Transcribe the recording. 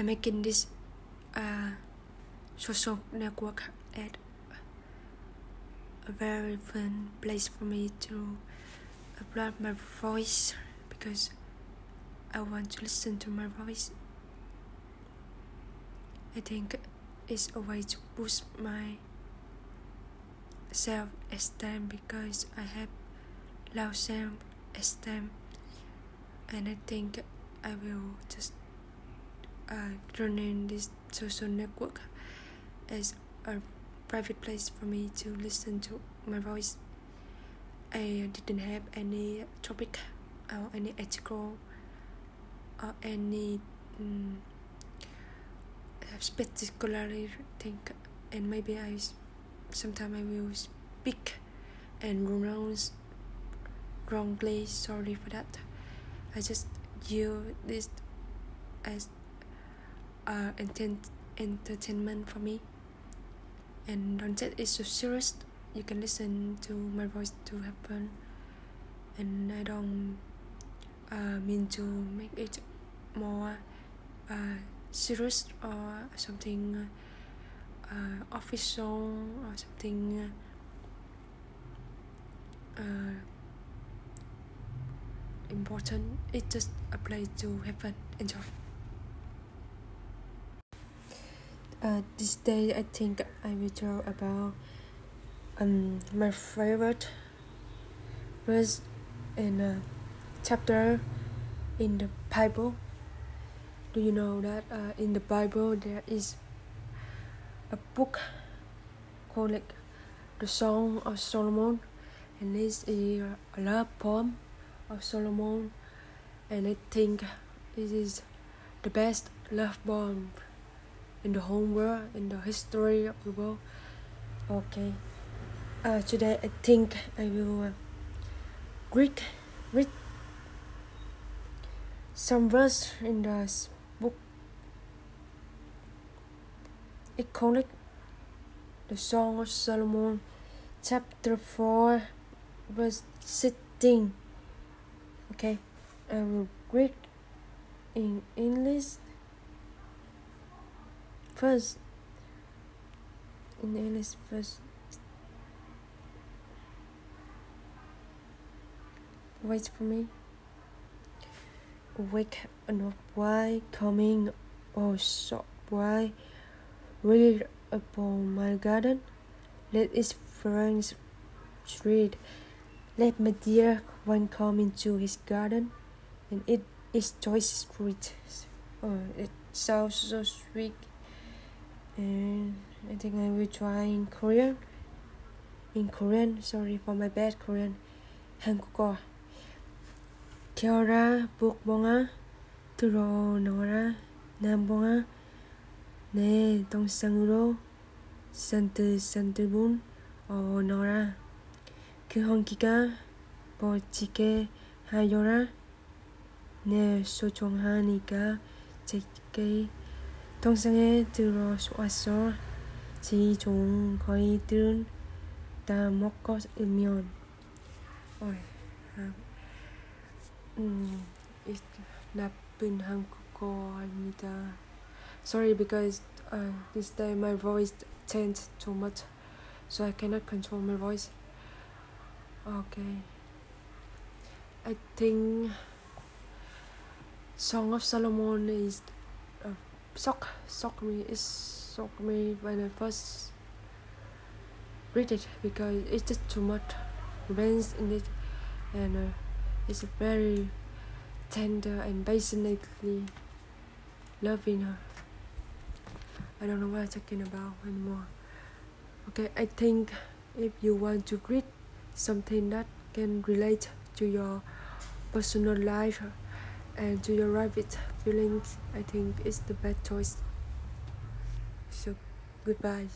I'm making this uh, social network at a very fun place for me to upload my voice because I want to listen to my voice. I think it's a way to boost my self esteem because I have low self esteem and I think I will just uh, turn this social network as a private place for me to listen to my voice. I didn't have any topic or any article or any um, particularly think and maybe I sometimes I will speak and pronounce wrongly. Sorry for that. I just use this as uh, intent entertainment for me. And don't take it so serious. You can listen to my voice to fun. And I don't uh, mean to make it more uh, serious or something uh, official or something uh, important. It's just a place to have fun. Enjoy uh, this day I think I will talk about um, my favorite verse in a chapter in the Bible. Do you know that uh, in the Bible there is a book called like the Song of Solomon, and this is a love poem of Solomon, and I think this is the best love poem in the whole world, in the history of the world. Okay. Uh, today I think I will uh, read, read some verse in the book. Called the Song of Solomon, chapter 4, verse 16. Okay, I will read in English first in English first. Wait for me. Wake up why coming? Oh so why read upon my garden? Let its friends read. Let my dear one come into his garden and eat oh, its choice fruit oh it sounds so sweet and I think I will try in Korean. In Korean, sorry for my bad Korean. 한국어. 겨울아 북봉아 들어오너라 남봉아 내 동상으로 산뜻산뜻문 오너라 그 hon기가 멋지게 하여라 내 소중하니까 제게 동상에 들어왔어 지 좋은 거이들은 다 먹었으면 ôi à, um, it's 나쁜 한국어입니다 sorry because uh, this day my voice changed too much so I cannot control my voice okay I think Song of Solomon is shock shock me it shocked me when I first read it because it's just too much romance in it and uh, it's very tender and passionately loving her. I don't know what I'm talking about anymore. Okay, I think if you want to read something that can relate to your personal life and to your private feelings, I think it's the best choice. So, goodbye.